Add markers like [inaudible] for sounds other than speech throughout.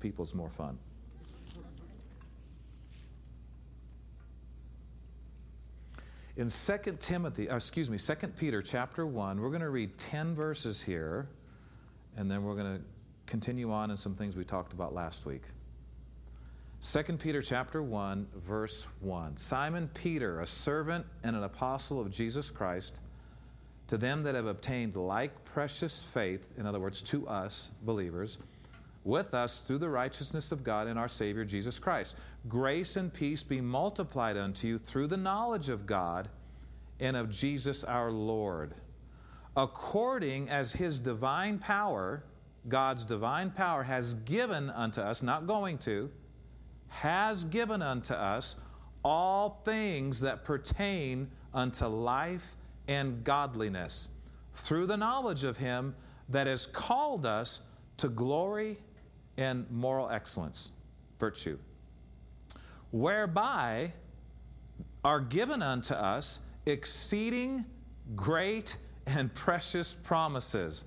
people's more fun. In 2 Timothy, uh, excuse me, 2 Peter chapter 1, we're going to read 10 verses here, and then we're going to continue on in some things we talked about last week. 2 Peter chapter 1 verse 1 Simon Peter a servant and an apostle of Jesus Christ to them that have obtained like precious faith in other words to us believers with us through the righteousness of God and our Savior Jesus Christ. Grace and peace be multiplied unto you through the knowledge of God and of Jesus our Lord, according as his divine power, God's divine power, has given unto us, not going to, has given unto us all things that pertain unto life and godliness through the knowledge of him that has called us to glory and moral excellence, virtue, whereby are given unto us exceeding great and precious promises,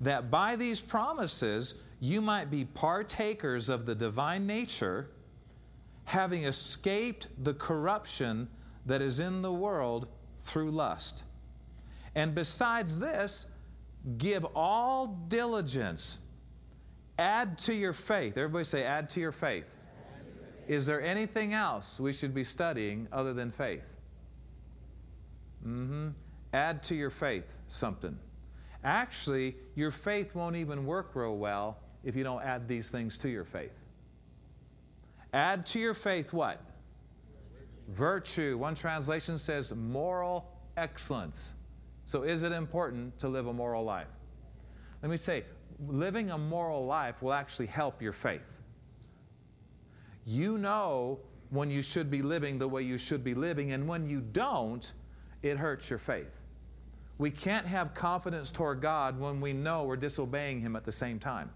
that by these promises you might be partakers of the divine nature, having escaped the corruption that is in the world through lust. And besides this, give all diligence Add to your faith. Everybody say, add to your faith. Is there anything else we should be studying other than faith? Mm-hmm. Add to your faith something. Actually, your faith won't even work real well if you don't add these things to your faith. Add to your faith what? Virtue. One translation says moral excellence. So, is it important to live a moral life? Let me say, living a moral life will actually help your faith. You know when you should be living the way you should be living, and when you don't, it hurts your faith. We can't have confidence toward God when we know we're disobeying Him at the same time.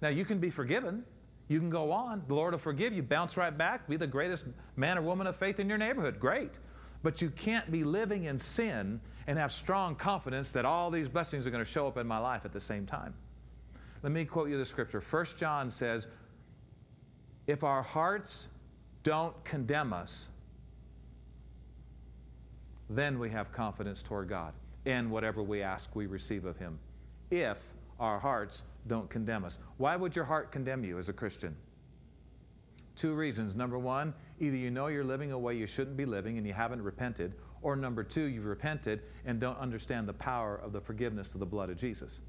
Now, you can be forgiven. You can go on. The Lord will forgive you. Bounce right back. Be the greatest man or woman of faith in your neighborhood. Great. But you can't be living in sin and have strong confidence that all these blessings are going to show up in my life at the same time. Let me quote you the scripture. First John says, If our hearts don't condemn us, then we have confidence toward God. And whatever we ask, we receive of Him. If our hearts don't condemn us. Why would your heart condemn you as a Christian? Two reasons. Number one, either you know you're living a way you shouldn't be living and you haven't repented, or number two, you've repented and don't understand the power of the forgiveness of the blood of Jesus.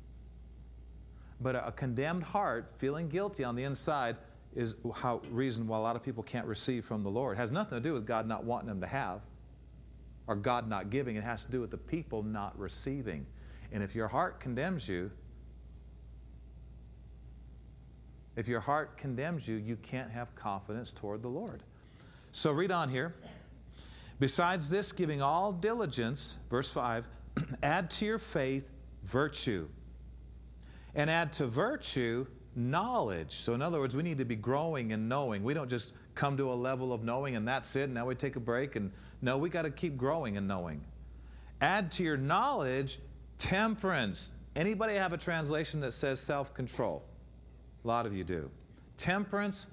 But a condemned heart, feeling guilty on the inside, is how reason why a lot of people can't receive from the Lord. It has nothing to do with God not wanting them to have or God not giving. It has to do with the people not receiving. And if your heart condemns you, If your heart condemns you, you can't have confidence toward the Lord. So read on here. Besides this, giving all diligence, verse 5, [clears throat] add to your faith virtue. And add to virtue knowledge. So, in other words, we need to be growing and knowing. We don't just come to a level of knowing and that's it, and now we take a break. And no, we got to keep growing and knowing. Add to your knowledge temperance. Anybody have a translation that says self control? A lot of you do. Temperance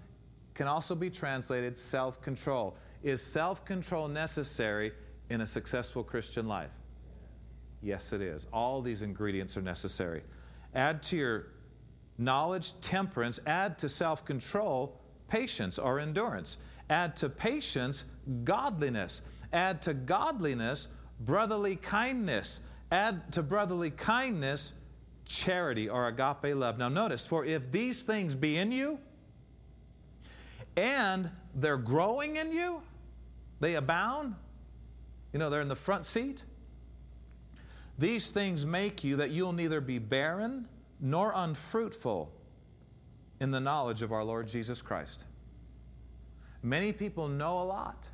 can also be translated self control. Is self control necessary in a successful Christian life? Yes, it is. All these ingredients are necessary. Add to your knowledge temperance, add to self control patience or endurance, add to patience godliness, add to godliness brotherly kindness, add to brotherly kindness charity or agape love. Now, notice, for if these things be in you and they're growing in you, they abound, you know, they're in the front seat. These things make you that you'll neither be barren nor unfruitful in the knowledge of our Lord Jesus Christ. Many people know a lot.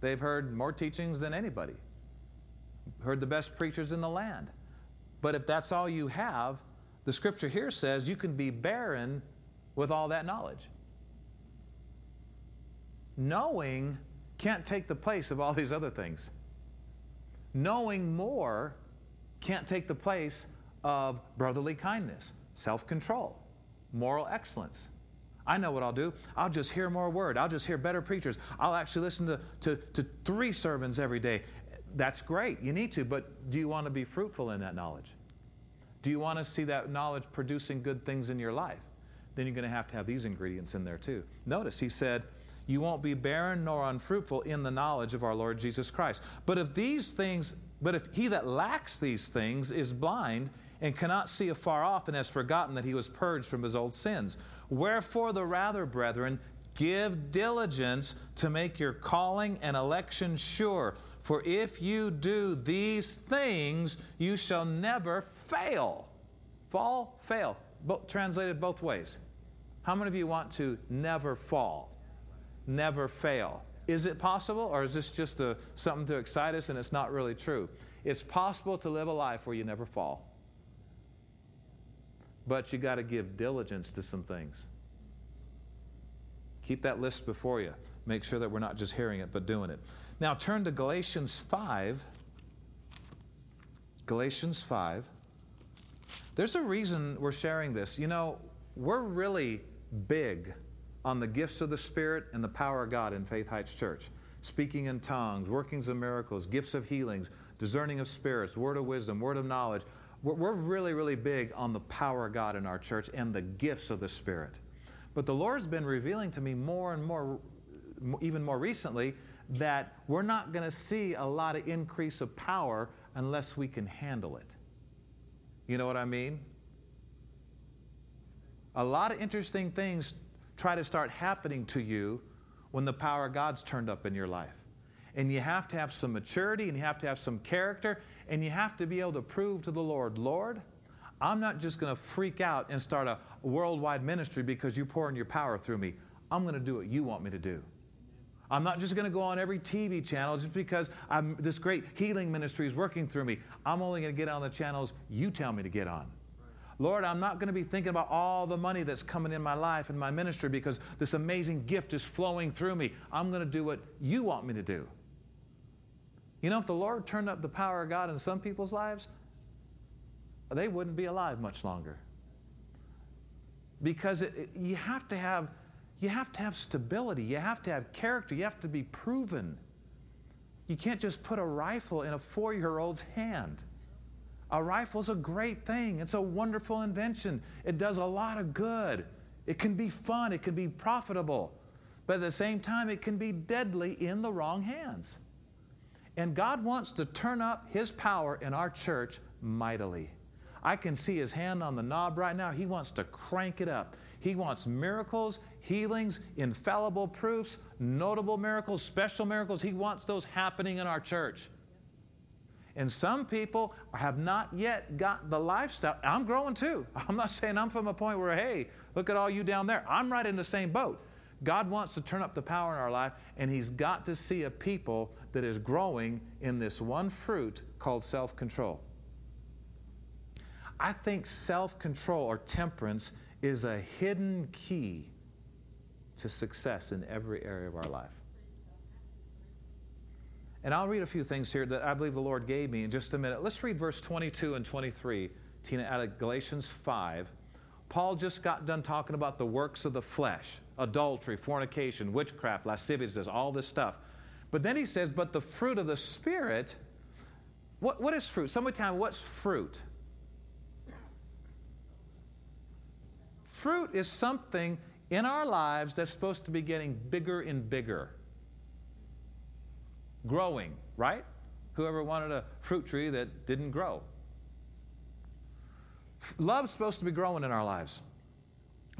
They've heard more teachings than anybody, heard the best preachers in the land. But if that's all you have, the scripture here says you can be barren with all that knowledge. Knowing can't take the place of all these other things. Knowing more can't take the place of brotherly kindness, self control, moral excellence. I know what I'll do. I'll just hear more word. I'll just hear better preachers. I'll actually listen to, to, to three sermons every day. That's great. You need to, but do you want to be fruitful in that knowledge? Do you want to see that knowledge producing good things in your life? Then you're going to have to have these ingredients in there too. Notice he said, You won't be barren nor unfruitful in the knowledge of our Lord Jesus Christ. But if these things, but if he that lacks these things is blind and cannot see afar off and has forgotten that he was purged from his old sins, Wherefore, the rather, brethren, give diligence to make your calling and election sure. For if you do these things, you shall never fail. Fall, fail. Translated both ways. How many of you want to never fall? Never fail. Is it possible, or is this just a, something to excite us and it's not really true? It's possible to live a life where you never fall. But you got to give diligence to some things. Keep that list before you. Make sure that we're not just hearing it, but doing it. Now turn to Galatians 5. Galatians 5. There's a reason we're sharing this. You know, we're really big on the gifts of the Spirit and the power of God in Faith Heights Church. Speaking in tongues, workings of miracles, gifts of healings, discerning of spirits, word of wisdom, word of knowledge. We're, really, really big on the power of God in our church and the gifts of the Spirit. But the Lord's been revealing to me more and more, even more recently, that we're not going to see a lot of increase of power unless we can handle it. You know what I mean? A lot of interesting things try to start happening to you when the power of God's turned up in your life. And you have to have some maturity and you have to have some character and you have to be able to prove to the Lord, Lord, I'm not just going to freak out and start a worldwide ministry because you pour in your power through me. I'm going to do what you want me to do. I'm not just going to go on every TV channel just because I'm, this great healing ministry is working through me. I'm only going to get on the channels you tell me to get on. Lord, I'm not going to be thinking about all the money that's coming in my life and my ministry because this amazing gift is flowing through me. I'm going to do what you want me to do. You know, if the Lord turned up the power of God in some people's lives, they wouldn't be alive much longer. Because it, it, you have to have you have to have stability, you have to have character, you have to be proven. You can't just put a rifle in a 4-year-old's hand. A rifle's a great thing. It's a wonderful invention. It does a lot of good. It can be fun, it can be profitable. But at the same time, it can be deadly in the wrong hands. And God wants to turn up His power in our church mightily. I can see His hand on the knob right now. He wants to crank it up. He wants miracles, healings, infallible proofs, notable miracles, special miracles. He wants those happening in our church. And some people have not yet got the lifestyle. I'm growing too. [laughs] I'm not saying I'm from a point where, hey, look at all you down there. I'm right in the same boat. God wants to turn up the power in our life, and He's got to see a people that is growing in this one fruit called self control. I think self control or temperance is a hidden key to success in every area of our life. And I'll read a few things here that I believe the Lord gave me in just a minute. Let's read verse 22 and 23, Tina, out of Galatians 5. Paul just got done talking about the works of the flesh adultery, fornication, witchcraft, lasciviousness, all this stuff. But then he says, but the fruit of the Spirit, what, what is fruit? Somebody tell me, what's fruit? Fruit is something in our lives that's supposed to be getting bigger and bigger. Growing, right? Whoever wanted a fruit tree that didn't grow? Love's supposed to be growing in our lives.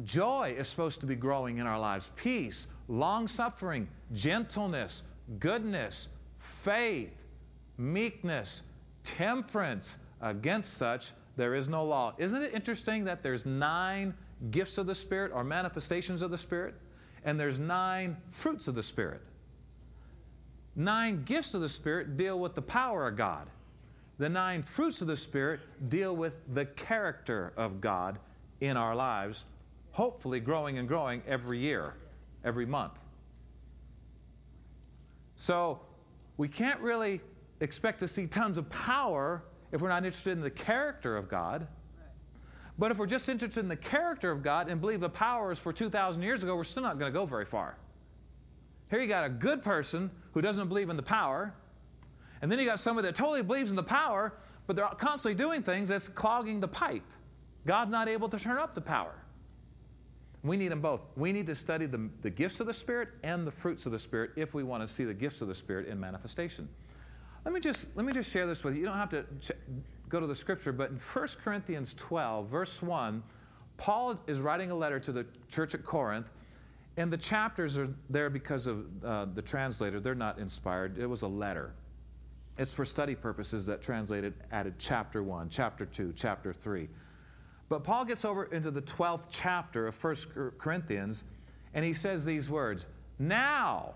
Joy is supposed to be growing in our lives. Peace, long suffering, gentleness, goodness, faith, meekness, temperance. Against such there is no law. Isn't it interesting that there's nine gifts of the Spirit or manifestations of the Spirit, and there's nine fruits of the Spirit? Nine gifts of the Spirit deal with the power of God. The nine fruits of the Spirit deal with the character of God in our lives, hopefully growing and growing every year, every month. So we can't really expect to see tons of power if we're not interested in the character of God. But if we're just interested in the character of God and believe the powers for 2,000 years ago, we're still not going to go very far. Here you got a good person who doesn't believe in the power, and then you got somebody that totally believes in the power, but they're constantly doing things that's clogging the pipe. God's not able to turn up the power. We need them both. We need to study the, the gifts of the Spirit and the fruits of the Spirit if we want to see the gifts of the Spirit in manifestation. Let me just, let me just share this with you. You don't have to ch- go to the scripture, but in 1 Corinthians 12, verse 1, Paul is writing a letter to the church at Corinth, and the chapters are there because of uh, the translator. They're not inspired, it was a letter. It's for study purposes that translated added chapter 1, chapter 2, chapter 3. But Paul gets over into the 12th chapter of 1 Corinthians, and he says these words Now,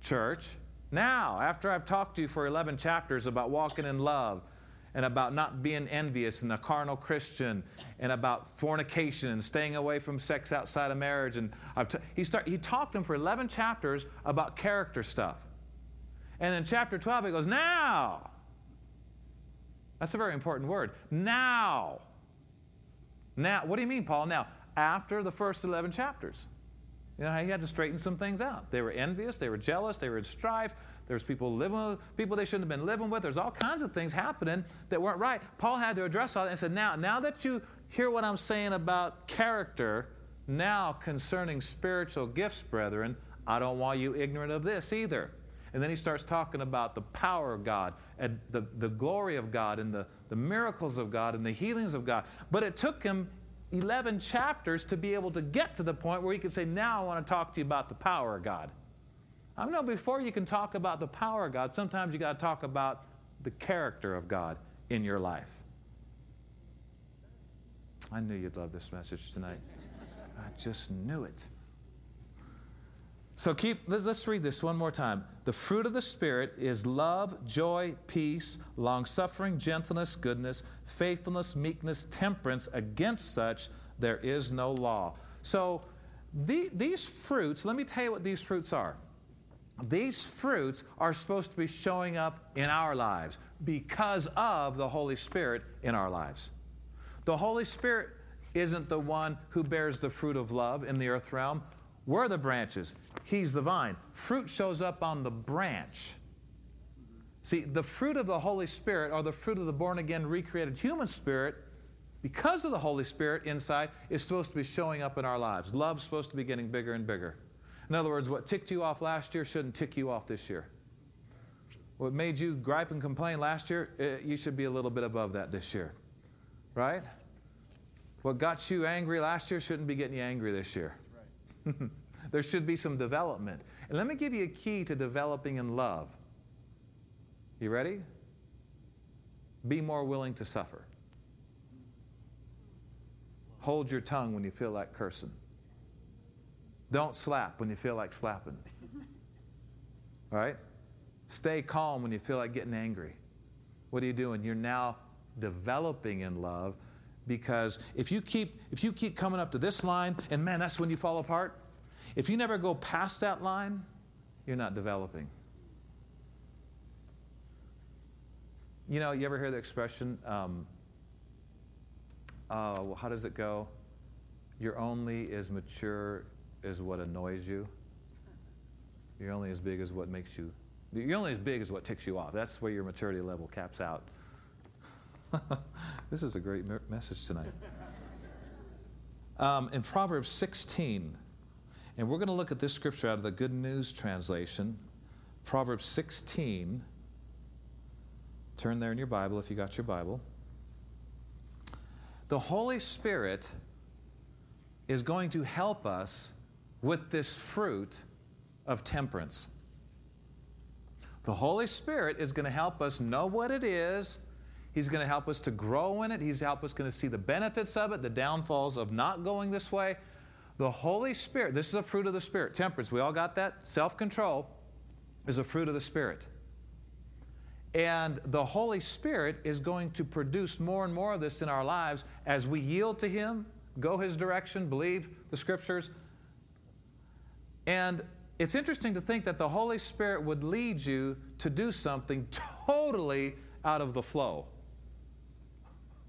church, now, after I've talked to you for 11 chapters about walking in love, and about not being envious and a carnal Christian and about fornication and staying away from sex outside of marriage. And t- he, start, he talked to them for 11 chapters about character stuff. And in chapter 12, he goes, Now. That's a very important word. Now. Now, what do you mean, Paul? Now, after the first 11 chapters. You know, he had to straighten some things out. They were envious, they were jealous, they were in strife. There's people living with people they shouldn't have been living with. There's all kinds of things happening that weren't right. Paul had to address all that and said, Now, now that you hear what I'm saying about character, now concerning spiritual gifts, brethren, I don't want you ignorant of this either. And then he starts talking about the power of God and the, the glory of God and the, the miracles of God and the healings of God. But it took him 11 chapters to be able to get to the point where he could say, Now I want to talk to you about the power of God. I know before you can talk about the power of God, sometimes you got to talk about the character of God in your life. I knew you'd love this message tonight. I just knew it. So keep let's, let's read this one more time. The fruit of the spirit is love, joy, peace, long-suffering, gentleness, goodness, faithfulness, meekness, temperance. Against such there is no law. So the, these fruits, let me tell you what these fruits are. These fruits are supposed to be showing up in our lives because of the Holy Spirit in our lives. The Holy Spirit isn't the one who bears the fruit of love in the earth realm. We're the branches, He's the vine. Fruit shows up on the branch. See, the fruit of the Holy Spirit, or the fruit of the born again, recreated human spirit, because of the Holy Spirit inside, is supposed to be showing up in our lives. Love's supposed to be getting bigger and bigger. In other words, what ticked you off last year shouldn't tick you off this year. What made you gripe and complain last year, eh, you should be a little bit above that this year. Right? What got you angry last year shouldn't be getting you angry this year. Right. [laughs] there should be some development. And let me give you a key to developing in love. You ready? Be more willing to suffer. Hold your tongue when you feel like cursing. Don't slap when you feel like slapping. [laughs] All right? Stay calm when you feel like getting angry. What are you doing? You're now developing in love because if you keep if you keep coming up to this line and man that's when you fall apart if you never go past that line you're not developing you know you ever hear the expression um, uh, well, how does it go you're only as mature is what annoys you. You're only as big as what makes you, you're only as big as what ticks you off. That's where your maturity level caps out. [laughs] this is a great message tonight. Um, in Proverbs 16, and we're going to look at this scripture out of the Good News translation. Proverbs 16. Turn there in your Bible if you got your Bible. The Holy Spirit is going to help us with this fruit of temperance. The Holy Spirit is going to help us know what it is. He's going to help us to grow in it. He's help us going to see the benefits of it, the downfalls of not going this way. The Holy Spirit, this is a fruit of the Spirit. Temperance, we all got that? Self control is a fruit of the Spirit. And the Holy Spirit is going to produce more and more of this in our lives as we yield to Him, go His direction, believe the Scriptures, and it's interesting to think that the Holy Spirit would lead you to do something [laughs] totally out of the flow.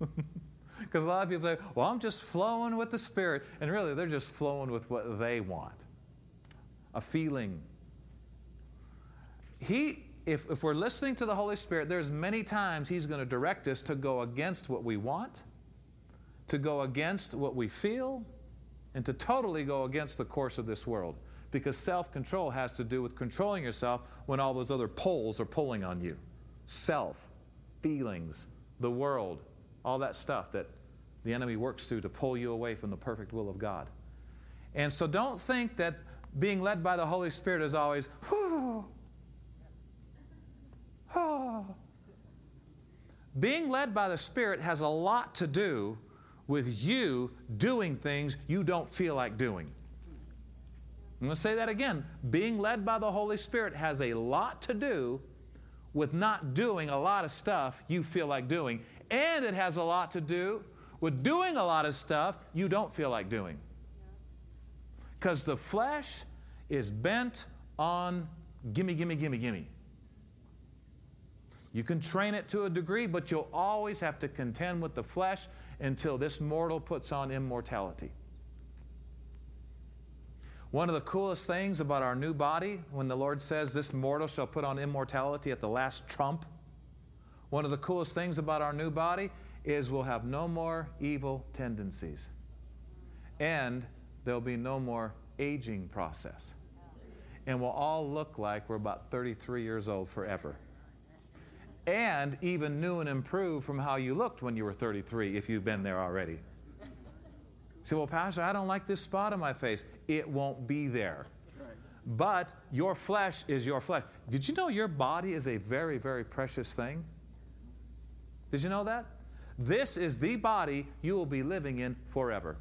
[laughs] Because a lot of people say, well, I'm just flowing with the Spirit. And really, they're just flowing with what they want a feeling. He, if, if we're listening to the Holy Spirit, there's many times He's going to direct us to go against what we want, to go against what we feel, and to totally go against the course of this world. Because self control has to do with controlling yourself when all those other poles are pulling on you self, feelings, the world, all that stuff that the enemy works through to pull you away from the perfect will of God. And so don't think that being led by the Holy Spirit is always, whoo, oh. Being led by the Spirit has a lot to do with you doing things you don't feel like doing. I'm going to say that again. Being led by the Holy Spirit has a lot to do with not doing a lot of stuff you feel like doing, and it has a lot to do with doing a lot of stuff you don't feel like doing. Because the flesh is bent on gimme, gimme, gimme, gimme. You can train it to a degree, but you'll always have to contend with the flesh until this mortal puts on immortality. One of the coolest things about our new body, when the Lord says, This mortal shall put on immortality at the last trump, one of the coolest things about our new body is we'll have no more evil tendencies. And there'll be no more aging process. And we'll all look like we're about 33 years old forever. And even new and improved from how you looked when you were 33, if you've been there already say, Well, Pastor, I don't like this spot on my face. It won't be there. But your flesh is your flesh. Did you know your body is a very, very precious thing? Did you know that? This is the body you will be living in forever.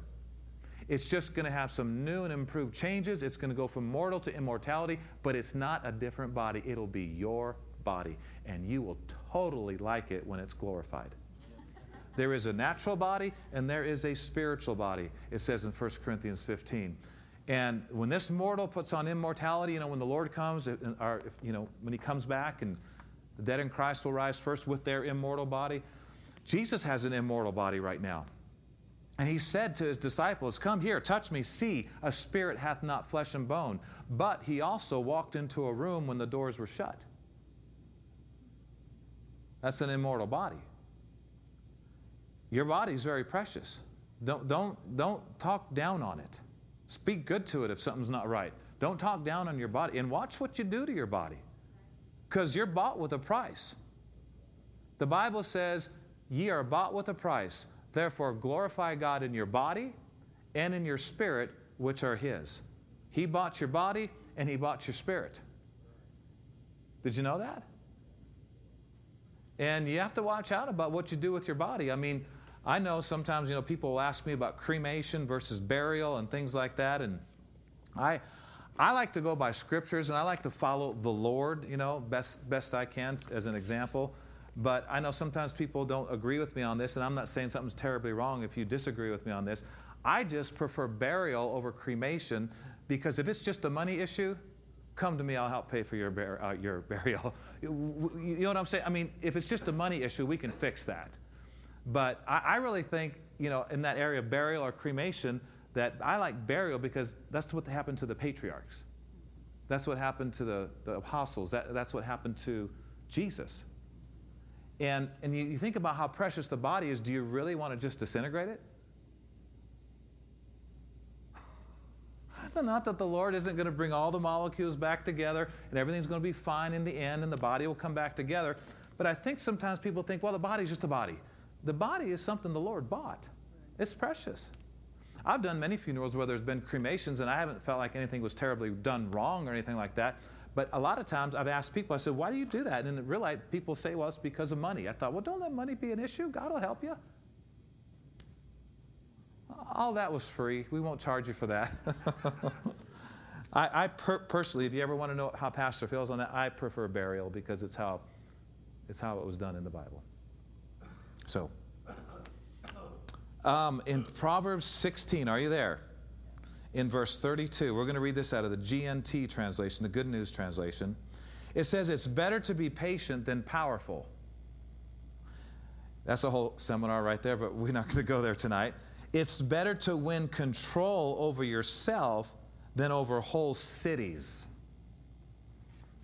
It's just going to have some new and improved changes. It's going to go from mortal to immortality, but it's not a different body. It'll be your body, and you will totally like it when it's glorified. There is a natural body and there is a spiritual body, it says in 1 Corinthians 15. And when this mortal puts on immortality, you know, when the Lord comes, or you know, when he comes back and the dead in Christ will rise first with their immortal body, Jesus has an immortal body right now. And he said to his disciples, Come here, touch me, see, a spirit hath not flesh and bone. But he also walked into a room when the doors were shut. That's an immortal body. Your body is very precious. Don't, don't, don't talk down on it. Speak good to it if something's not right. Don't talk down on your body. And watch what you do to your body because you're bought with a price. The Bible says, Ye are bought with a price. Therefore, glorify God in your body and in your spirit, which are His. He bought your body and He bought your spirit. Did you know that? And you have to watch out about what you do with your body. I mean, I know sometimes, you know, people will ask me about cremation versus burial and things like that. And I, I like to go by scriptures and I like to follow the Lord, you know, best, best I can as an example. But I know sometimes people don't agree with me on this, and I'm not saying something's terribly wrong if you disagree with me on this. I just prefer burial over cremation because if it's just a money issue, come to me, I'll help pay for your, bur- uh, your [laughs] burial. You know what I'm saying? I mean, if it's just a money issue, we can fix that. But I, I really think, you know, in that area of burial or cremation, that I like burial because that's what happened to the patriarchs. That's what happened to the, the apostles. That, that's what happened to Jesus. And, and you, you think about how precious the body is. Do you really want to just disintegrate it? Not that the Lord isn't going to bring all the molecules back together and everything's going to be fine in the end and the body will come back together. But I think sometimes people think, well, the body's just a body. The body is something the Lord bought, it's precious. I've done many funerals where there's been cremations and I haven't felt like anything was terribly done wrong or anything like that. But a lot of times I've asked people, I said, why do you do that? And really, people say, well, it's because of money. I thought, well, don't let money be an issue. God will help you. All that was free. We won't charge you for that. [laughs] I, I per- personally, if you ever want to know how Pastor feels on that, I prefer burial because it's how, it's how it was done in the Bible. So, um, in Proverbs 16, are you there? In verse 32, we're going to read this out of the GNT translation, the Good News translation. It says, It's better to be patient than powerful. That's a whole seminar right there, but we're not going to go there tonight. It's better to win control over yourself than over whole cities.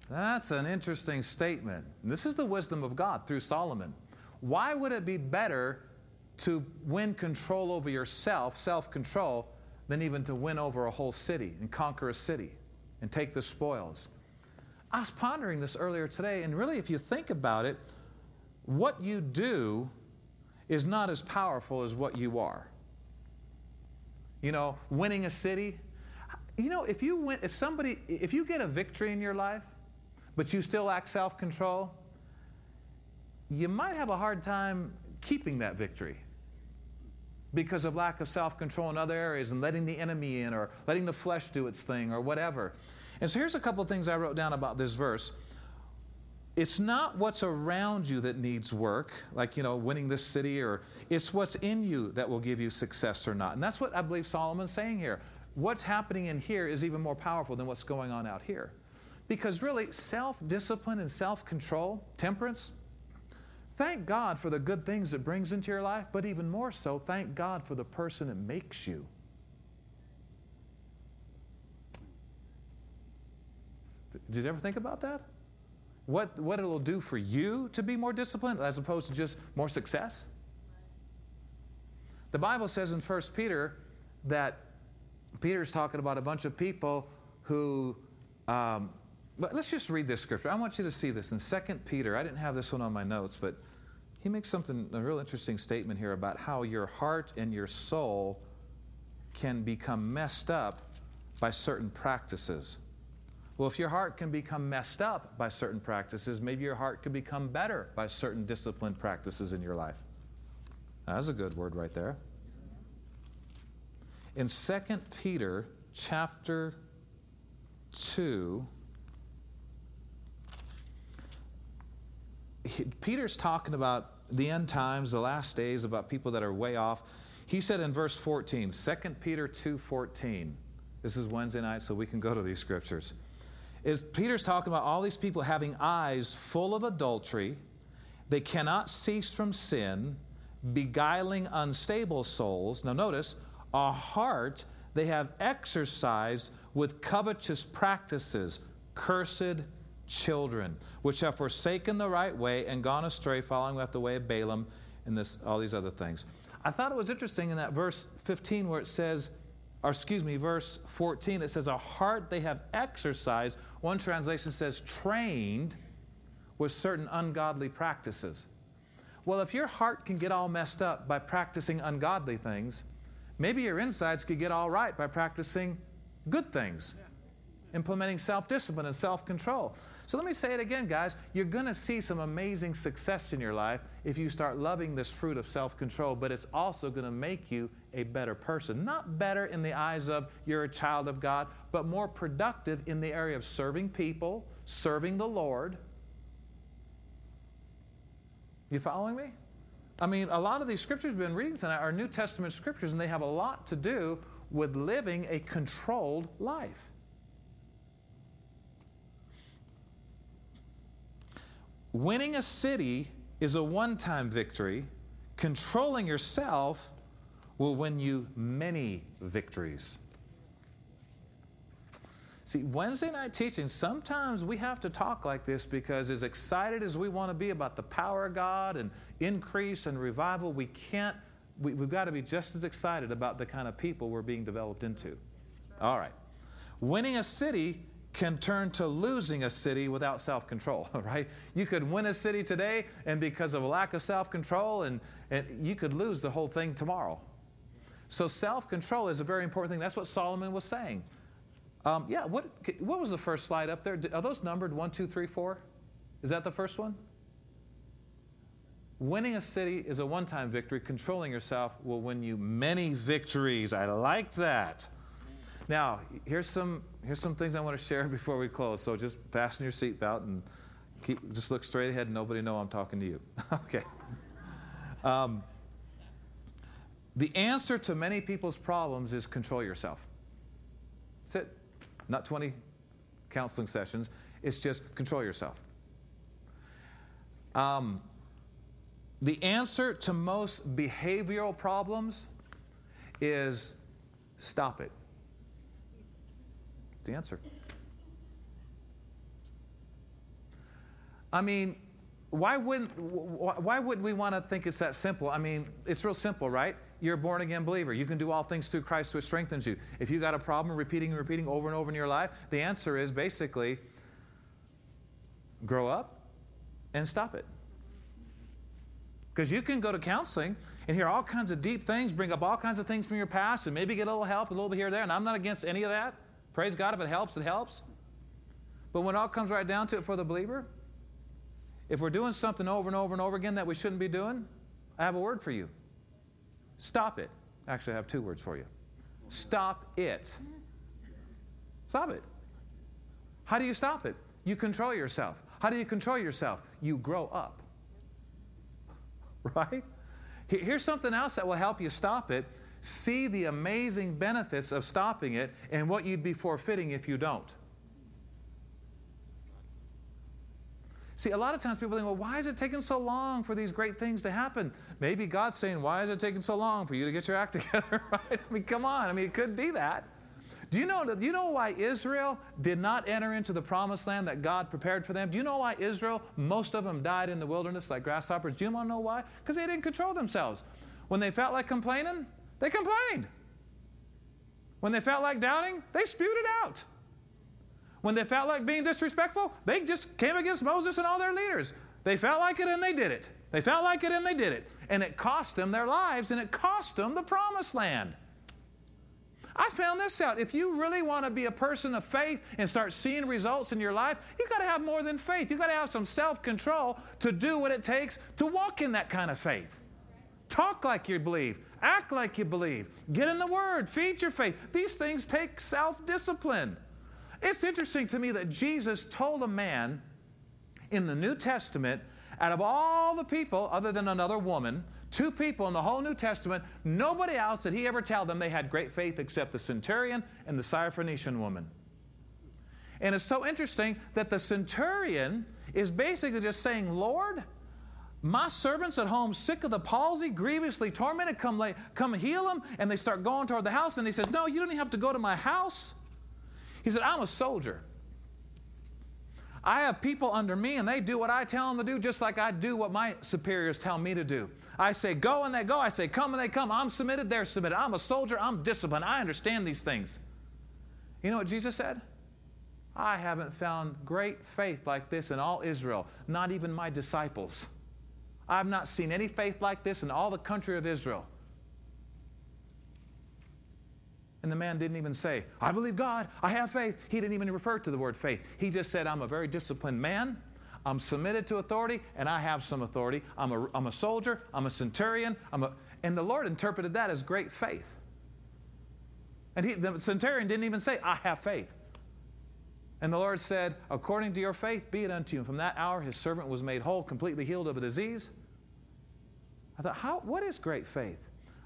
That's an interesting statement. And this is the wisdom of God through Solomon. Why would it be better to win control over yourself, self control, than even to win over a whole city and conquer a city and take the spoils? I was pondering this earlier today, and really, if you think about it, what you do is not as powerful as what you are. You know, winning a city. You know, if you win, if somebody, if you get a victory in your life, but you still lack self control, you might have a hard time keeping that victory because of lack of self control in other areas and letting the enemy in or letting the flesh do its thing or whatever. And so here's a couple of things I wrote down about this verse. It's not what's around you that needs work, like, you know, winning this city, or it's what's in you that will give you success or not. And that's what I believe Solomon's saying here. What's happening in here is even more powerful than what's going on out here. Because really, self discipline and self control, temperance, thank God for the good things it brings into your life, but even more so, thank God for the person it makes you. Did you ever think about that? What, what it'll do for you to be more disciplined as opposed to just more success? The Bible says in 1 Peter that Peter's talking about a bunch of people who. Um, but let's just read this scripture. I want you to see this in 2 Peter. I didn't have this one on my notes, but he makes something, a real interesting statement here about how your heart and your soul can become messed up by certain practices. Well, if your heart can become messed up by certain practices, maybe your heart could become better by certain disciplined practices in your life. That's a good word right there. In 2 Peter chapter 2, he, Peter's talking about the end times, the last days, about people that are way off. He said in verse 14, 2 Peter 2:14. This is Wednesday night, so we can go to these scriptures is Peter's talking about all these people having eyes full of adultery. They cannot cease from sin, beguiling unstable souls. Now, notice, a heart they have exercised with covetous practices, cursed children, which have forsaken the right way and gone astray, following after the way of Balaam and this, all these other things. I thought it was interesting in that verse 15 where it says, or excuse me, verse 14, it says, A heart they have exercised. One translation says, trained with certain ungodly practices. Well, if your heart can get all messed up by practicing ungodly things, maybe your insides could get all right by practicing good things, implementing self discipline and self control. So let me say it again, guys. You're going to see some amazing success in your life if you start loving this fruit of self control, but it's also going to make you a better person. Not better in the eyes of you're a child of God, but more productive in the area of serving people, serving the Lord. You following me? I mean, a lot of these scriptures we've been reading tonight are New Testament scriptures, and they have a lot to do with living a controlled life. Winning a city is a one time victory. Controlling yourself will win you many victories. See, Wednesday night teaching, sometimes we have to talk like this because, as excited as we want to be about the power of God and increase and revival, we can't, we, have got to be just as excited about the kind of people we're being developed into. All right. Winning a city can turn to losing a city without self control, [laughs] right? You could win a city today, and because of a lack of self control, and, and you could lose the whole thing tomorrow. So, self control is a very important thing. That's what Solomon was saying. Um, yeah, what, what was the first slide up there? Are those numbered one, two, three, four? Is that the first one? Winning a city is a one time victory. Controlling yourself will win you many victories. I like that. Now, here's some, here's some things I want to share [laughs] before we close. So just fasten your seatbelt and keep, just look straight ahead and nobody know I'm talking to you. [laughs] okay. Um, the answer to many people's problems is control yourself. That's it. Not 20 counseling sessions. It's just control yourself. Um, the answer to most behavioral problems is stop it. The answer. I mean, why wouldn't why would we want to think it's that simple? I mean, it's real simple, right? You're a born again believer. You can do all things through Christ who strengthens you. If you got a problem repeating and repeating over and over in your life, the answer is basically grow up and stop it. Because you can go to counseling and hear all kinds of deep things, bring up all kinds of things from your past, and maybe get a little help, a little bit here or there. And I'm not against any of that. Praise God, if it helps, it helps. But when it all comes right down to it for the believer, if we're doing something over and over and over again that we shouldn't be doing, I have a word for you. Stop it. Actually, I have two words for you. Stop it. Stop it. How do you stop it? You control yourself. How do you control yourself? You grow up. [laughs] Right? Here's something else that will help you stop it. See the amazing benefits of stopping it and what you'd be forfeiting if you don't. See, a lot of times people think, well, why is it taking so long for these great things to happen? Maybe God's saying, why is it taking so long for you to get your act [laughs] together, right? I mean, come on. I mean, it could be that. Do you know, do you know why Israel did not enter into the promised land that God prepared for them? Do you know why Israel, most of them died in the wilderness like grasshoppers? Do you want to know why? Because they didn't control themselves. When they felt like complaining, they complained. When they felt like doubting, they spewed it out. When they felt like being disrespectful, they just came against Moses and all their leaders. They felt like it and they did it. They felt like it and they did it. And it cost them their lives and it cost them the promised land. I found this out. If you really want to be a person of faith and start seeing results in your life, you've got to have more than faith. You've got to have some self control to do what it takes to walk in that kind of faith. Talk like you believe, act like you believe, get in the Word, feed your faith. These things take self discipline. It's interesting to me that Jesus told a man in the New Testament, out of all the people, other than another woman, Two people in the whole New Testament, nobody else did he ever tell them they had great faith except the centurion and the Syrophoenician woman. And it's so interesting that the centurion is basically just saying, Lord, my servants at home sick of the palsy, grievously tormented, come, lay, come heal them. And they start going toward the house. And he says, No, you don't even have to go to my house. He said, I'm a soldier. I have people under me and they do what I tell them to do just like I do what my superiors tell me to do. I say go and they go. I say come and they come. I'm submitted, they're submitted. I'm a soldier, I'm disciplined. I understand these things. You know what Jesus said? I haven't found great faith like this in all Israel, not even my disciples. I've not seen any faith like this in all the country of Israel. And the man didn't even say, I believe God, I have faith. He didn't even refer to the word faith. He just said, I'm a very disciplined man. I'm submitted to authority, and I have some authority. I'm a, I'm a soldier, I'm a centurion, I'm a, and the Lord interpreted that as great faith. And he, the centurion didn't even say, I have faith. And the Lord said, According to your faith, be it unto you. And from that hour, his servant was made whole, completely healed of a disease. I thought, how, what is great faith?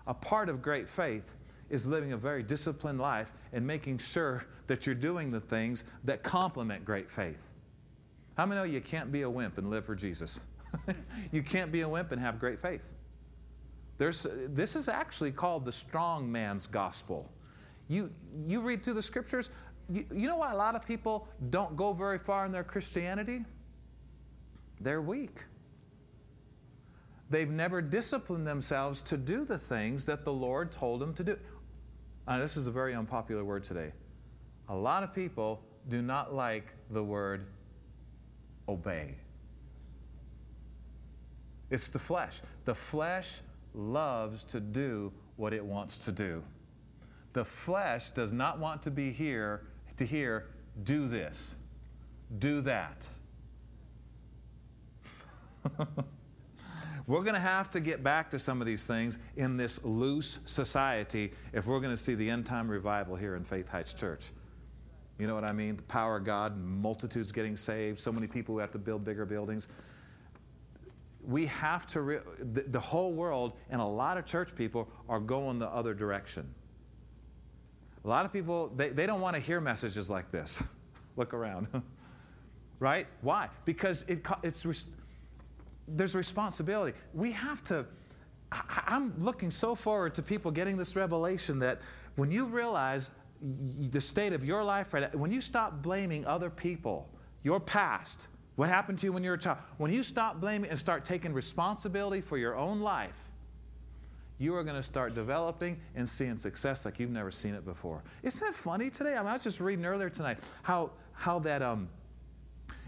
A part of great faith is living a very disciplined life and making sure that you're doing the things that complement great faith. How many know you can't be a wimp and live for Jesus? [laughs] you can't be a wimp and have great faith. There's, this is actually called the strong man's gospel. You, you read through the scriptures, you, you know why a lot of people don't go very far in their Christianity? They're weak. They've never disciplined themselves to do the things that the Lord told them to do. Now, this is a very unpopular word today. A lot of people do not like the word obey. It's the flesh. The flesh loves to do what it wants to do. The flesh does not want to be here to hear, do this, do that. [laughs] We're going to have to get back to some of these things in this loose society if we're going to see the end time revival here in Faith Heights Church. You know what I mean? The power of God, multitudes getting saved, so many people who have to build bigger buildings. We have to, re- the, the whole world and a lot of church people are going the other direction. A lot of people, they, they don't want to hear messages like this. [laughs] Look around. [laughs] right? Why? Because it, it's, there's responsibility. We have to, I'm looking so forward to people getting this revelation that when you realize the state of your life, right, when you stop blaming other people, your past, what happened to you when you were a child, when you stop blaming and start taking responsibility for your own life, you are going to start developing and seeing success like you've never seen it before. Isn't that funny today? I, mean, I was just reading earlier tonight how, how that um,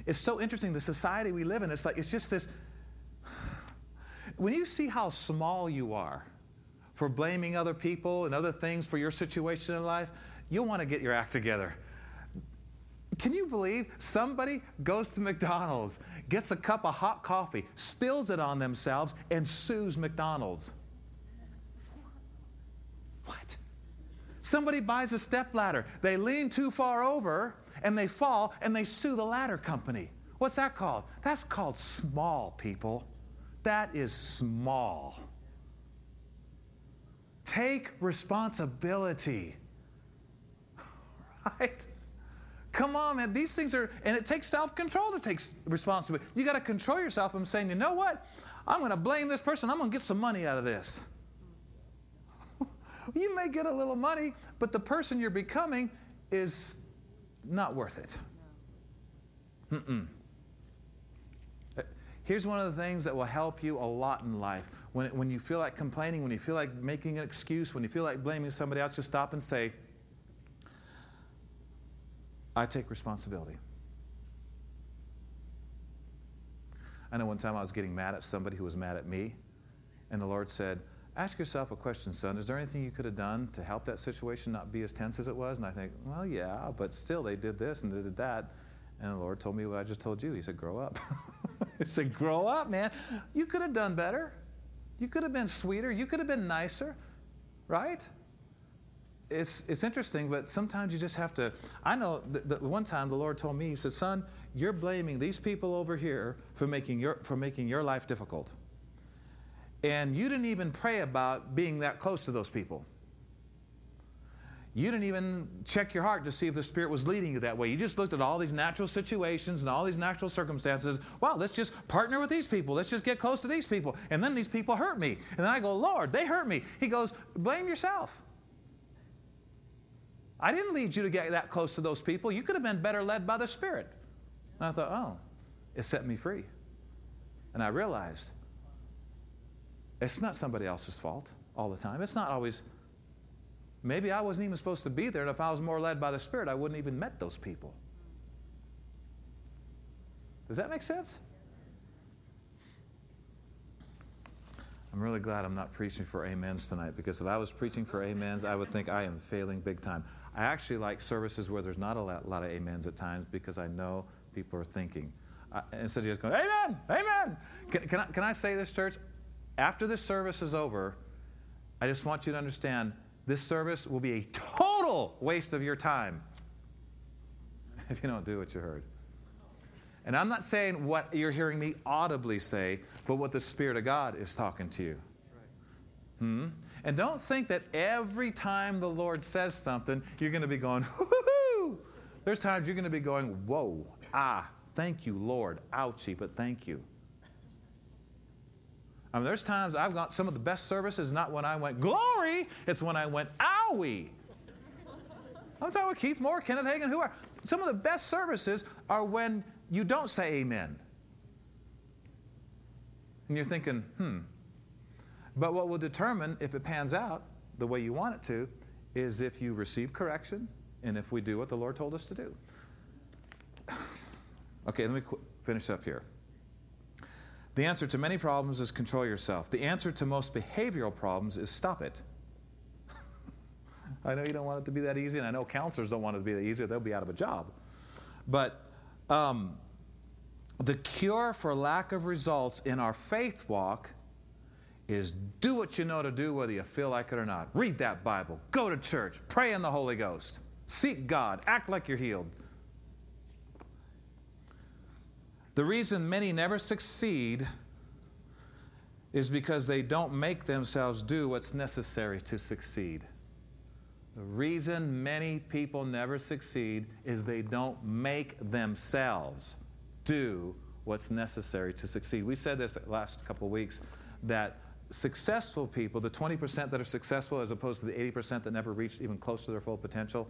it's so interesting the society we live in. It's like it's just this. When you see how small you are for blaming other people and other things for your situation in life, you'll want to get your act together. Can you believe somebody goes to McDonald's, gets a cup of hot coffee, spills it on themselves, and sues McDonald's? What? Somebody buys a step ladder, they lean too far over, and they fall, and they sue the ladder company. What's that called? That's called small, people. That is small. Take responsibility. [laughs] Right? Come on, man. These things are, and it takes self control to take responsibility. You got to control yourself from saying, you know what? I'm going to blame this person. I'm going to get some money out of this. [laughs] you may get a little money, but the person you're becoming is not worth it. Mm-mm. Here's one of the things that will help you a lot in life. When, when you feel like complaining, when you feel like making an excuse, when you feel like blaming somebody else, just stop and say, I take responsibility. I know one time I was getting mad at somebody who was mad at me, and the Lord said, Ask yourself a question, son. Is there anything you could have done to help that situation not be as tense as it was? And I think, well, yeah, but still they did this and they did that. And the Lord told me what I just told you. He said, Grow up. [laughs] he said, Grow up, man. You could have done better. You could have been sweeter. You could have been nicer, right? it's, it's interesting, but sometimes you just have to. I know that, one time the Lord told me, He said, Son, you're blaming these people over here for making your, for making your life difficult. And you didn't even pray about being that close to those people. You didn't even check your heart to see if the Spirit was leading you that way. You just looked at all these natural situations and all these natural circumstances. Wow, let's just partner with these people. Let's just get close to these people. And then these people hurt me. And then I go, Lord, they hurt me. He goes, blame yourself. I didn't lead you to get that close to those people. You could have been better led by the Spirit. And I thought, oh, it set me free. And I realized it's not somebody else's fault all the time. It's not always, maybe I wasn't even supposed to be there, and if I was more led by the Spirit, I wouldn't even met those people. Does that make sense? I'm really glad I'm not preaching for amens tonight because if I was preaching for amens, I would think I am failing big time. I actually like services where there's not a lot, lot of amens at times because I know people are thinking. Uh, instead of just going, Amen, Amen. Can, can, I, can I say this, church? After this service is over, I just want you to understand this service will be a total waste of your time [laughs] if you don't do what you heard. And I'm not saying what you're hearing me audibly say, but what the Spirit of God is talking to you. Hmm? And don't think that every time the Lord says something, you're going to be going, [laughs] hoo There's times you're going to be going, whoa, ah, thank you, Lord. Ouchie, but thank you. I mean, there's times I've got some of the best services, not when I went, glory, it's when I went, owie. I'm talking with Keith Moore, Kenneth Hagin, who are. Some of the best services are when you don't say amen. And you're thinking, hmm, but what will determine if it pans out the way you want it to is if you receive correction and if we do what the Lord told us to do. [sighs] okay, let me qu- finish up here. The answer to many problems is control yourself. The answer to most behavioral problems is stop it. [laughs] I know you don't want it to be that easy, and I know counselors don't want it to be that easy, they'll be out of a job. But um, the cure for lack of results in our faith walk is do what you know to do, whether you feel like it or not. Read that Bible, go to church, pray in the Holy Ghost, seek God, act like you're healed. The reason many never succeed is because they don't make themselves do what's necessary to succeed. The reason many people never succeed is they don't make themselves do what's necessary to succeed. We said this last couple of weeks that successful people, the 20% that are successful as opposed to the 80% that never reached even close to their full potential,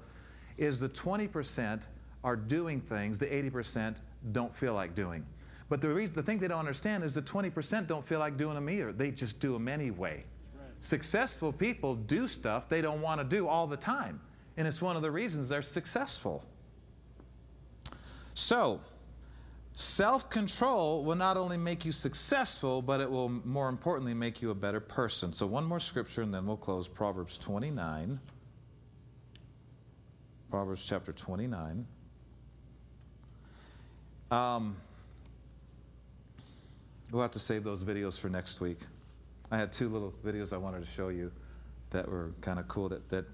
is the 20% are doing things the 80% don't feel like doing. But the reason, the thing they don't understand is the 20% don't feel like doing them either. They just do them anyway. Right. Successful people do stuff they don't want to do all the time. And it's one of the reasons they're successful. So, self control will not only make you successful, but it will more importantly make you a better person. So, one more scripture and then we'll close Proverbs 29. Proverbs chapter 29. Um, we'll have to save those videos for next week. I had two little videos I wanted to show you that were kind of cool. That, that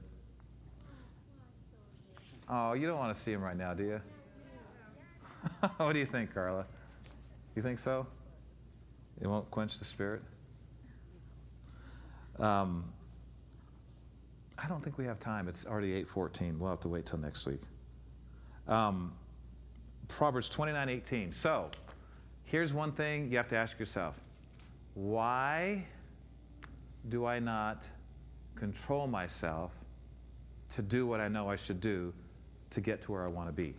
oh, you don't want to see them right now, do you? [laughs] what do you think, Carla? You think so? It won't quench the spirit. Um, I don't think we have time. It's already 8:14. We'll have to wait till next week. Um, Proverbs 29 18. So, here's one thing you have to ask yourself why do I not control myself to do what I know I should do to get to where I want to be?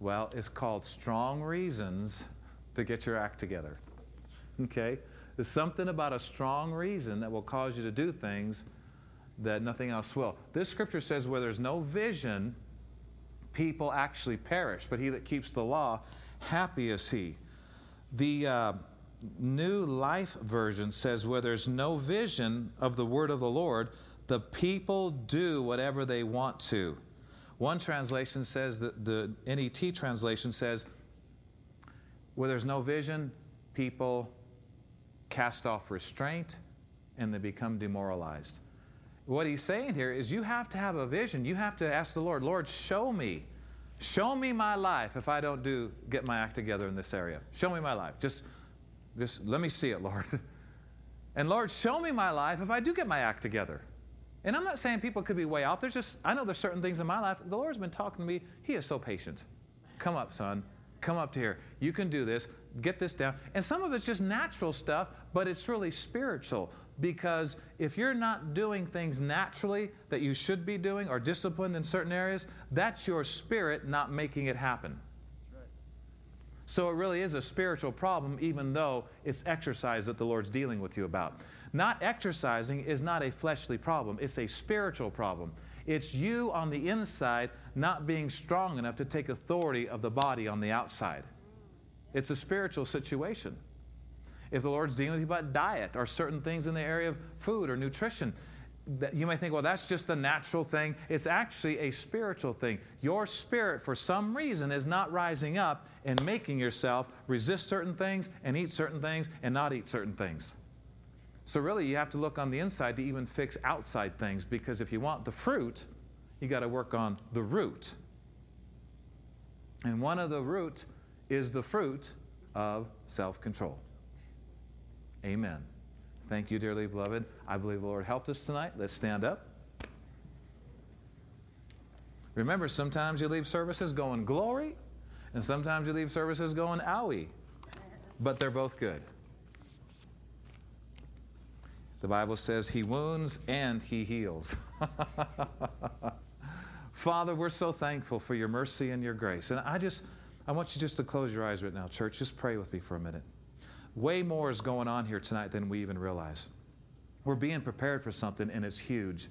Well, it's called strong reasons to get your act together. Okay? There's something about a strong reason that will cause you to do things that nothing else will. This scripture says where there's no vision, people actually perish, but he that keeps the law, happy is he. The uh, New Life Version says, where there's no vision of the word of the Lord, the people do whatever they want to. One translation says that the NET translation says, where there's no vision, people cast off restraint and they become demoralized what he's saying here is you have to have a vision. You have to ask the Lord, Lord, show me. Show me my life if I don't do get my act together in this area. Show me my life. Just just let me see it, Lord. [laughs] and Lord, show me my life if I do get my act together. And I'm not saying people could be way off. There's just I know there's certain things in my life. The Lord's been talking to me. He is so patient. Come up, son. Come up to here. You can do this. Get this down. And some of it's just natural stuff, but it's really spiritual because if you're not doing things naturally that you should be doing or disciplined in certain areas, that's your spirit not making it happen. So it really is a spiritual problem, even though it's exercise that the Lord's dealing with you about. Not exercising is not a fleshly problem, it's a spiritual problem. It's you on the inside not being strong enough to take authority of the body on the outside. It's a spiritual situation if the Lord's dealing with you about diet or certain things in the area of food or nutrition. You may think, well, that's just a natural thing. It's actually a spiritual thing. Your spirit, for some reason, is not rising up and making yourself resist certain things and eat certain things and not eat certain things. So, really, you have to look on the inside to even fix outside things because if you want the fruit, you got to work on the root. And one of the root is the fruit of self control. Amen. Thank you, dearly beloved. I believe the Lord helped us tonight. Let's stand up. Remember, sometimes you leave services going glory, and sometimes you leave services going owie, but they're both good. The Bible says he wounds and he heals. [laughs] Father, we're so thankful for your mercy and your grace. And I just, I want you just to close your eyes right now, church. Just pray with me for a minute. Way more is going on here tonight than we even realize. We're being prepared for something, and it's huge.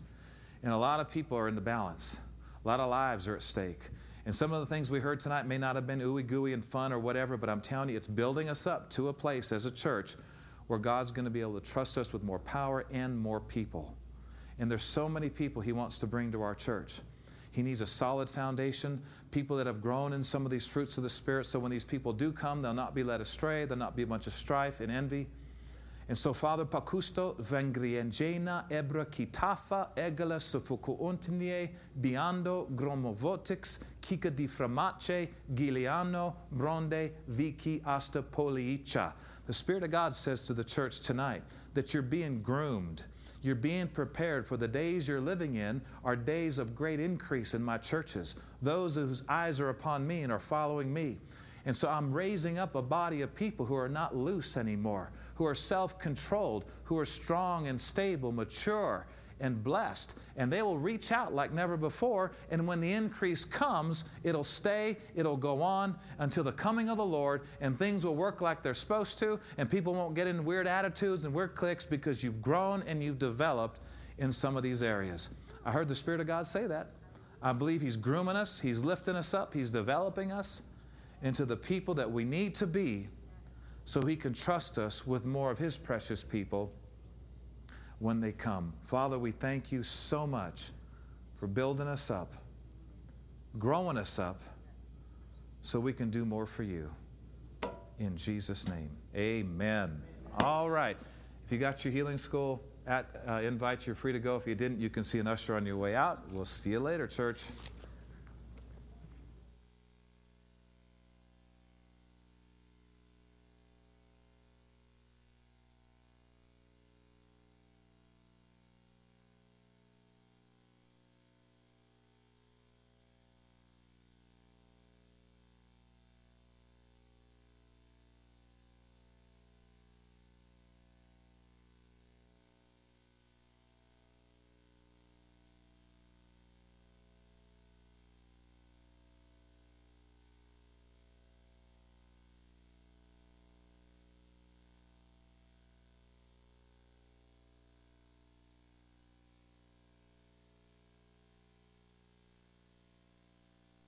And a lot of people are in the balance, a lot of lives are at stake. And some of the things we heard tonight may not have been ooey gooey and fun or whatever, but I'm telling you, it's building us up to a place as a church where God's going to be able to trust us with more power and more people. And there's so many people He wants to bring to our church. He needs a solid foundation, people that have grown in some of these fruits of the Spirit, so when these people do come, they'll not be led astray, there'll not be a bunch of strife and envy. And so, Father, pacusto vengriengena ebra kitafa egala sufuku untinie biando gromovotix kika di framace giliano bronde viki asta poliicha. The Spirit of God says to the church tonight that you're being groomed you're being prepared for the days you're living in are days of great increase in my churches. Those whose eyes are upon me and are following me. And so I'm raising up a body of people who are not loose anymore, who are self controlled, who are strong and stable, mature and blessed. And they will reach out like never before. And when the increase comes, it'll stay, it'll go on until the coming of the Lord, and things will work like they're supposed to, and people won't get in weird attitudes and weird cliques because you've grown and you've developed in some of these areas. I heard the Spirit of God say that. I believe He's grooming us, He's lifting us up, He's developing us into the people that we need to be so He can trust us with more of His precious people when they come. Father, we thank you so much for building us up, growing us up, so we can do more for you. In Jesus' name, amen. All right. If you got your healing school at uh, invite, you're free to go. If you didn't, you can see an usher on your way out. We'll see you later, church.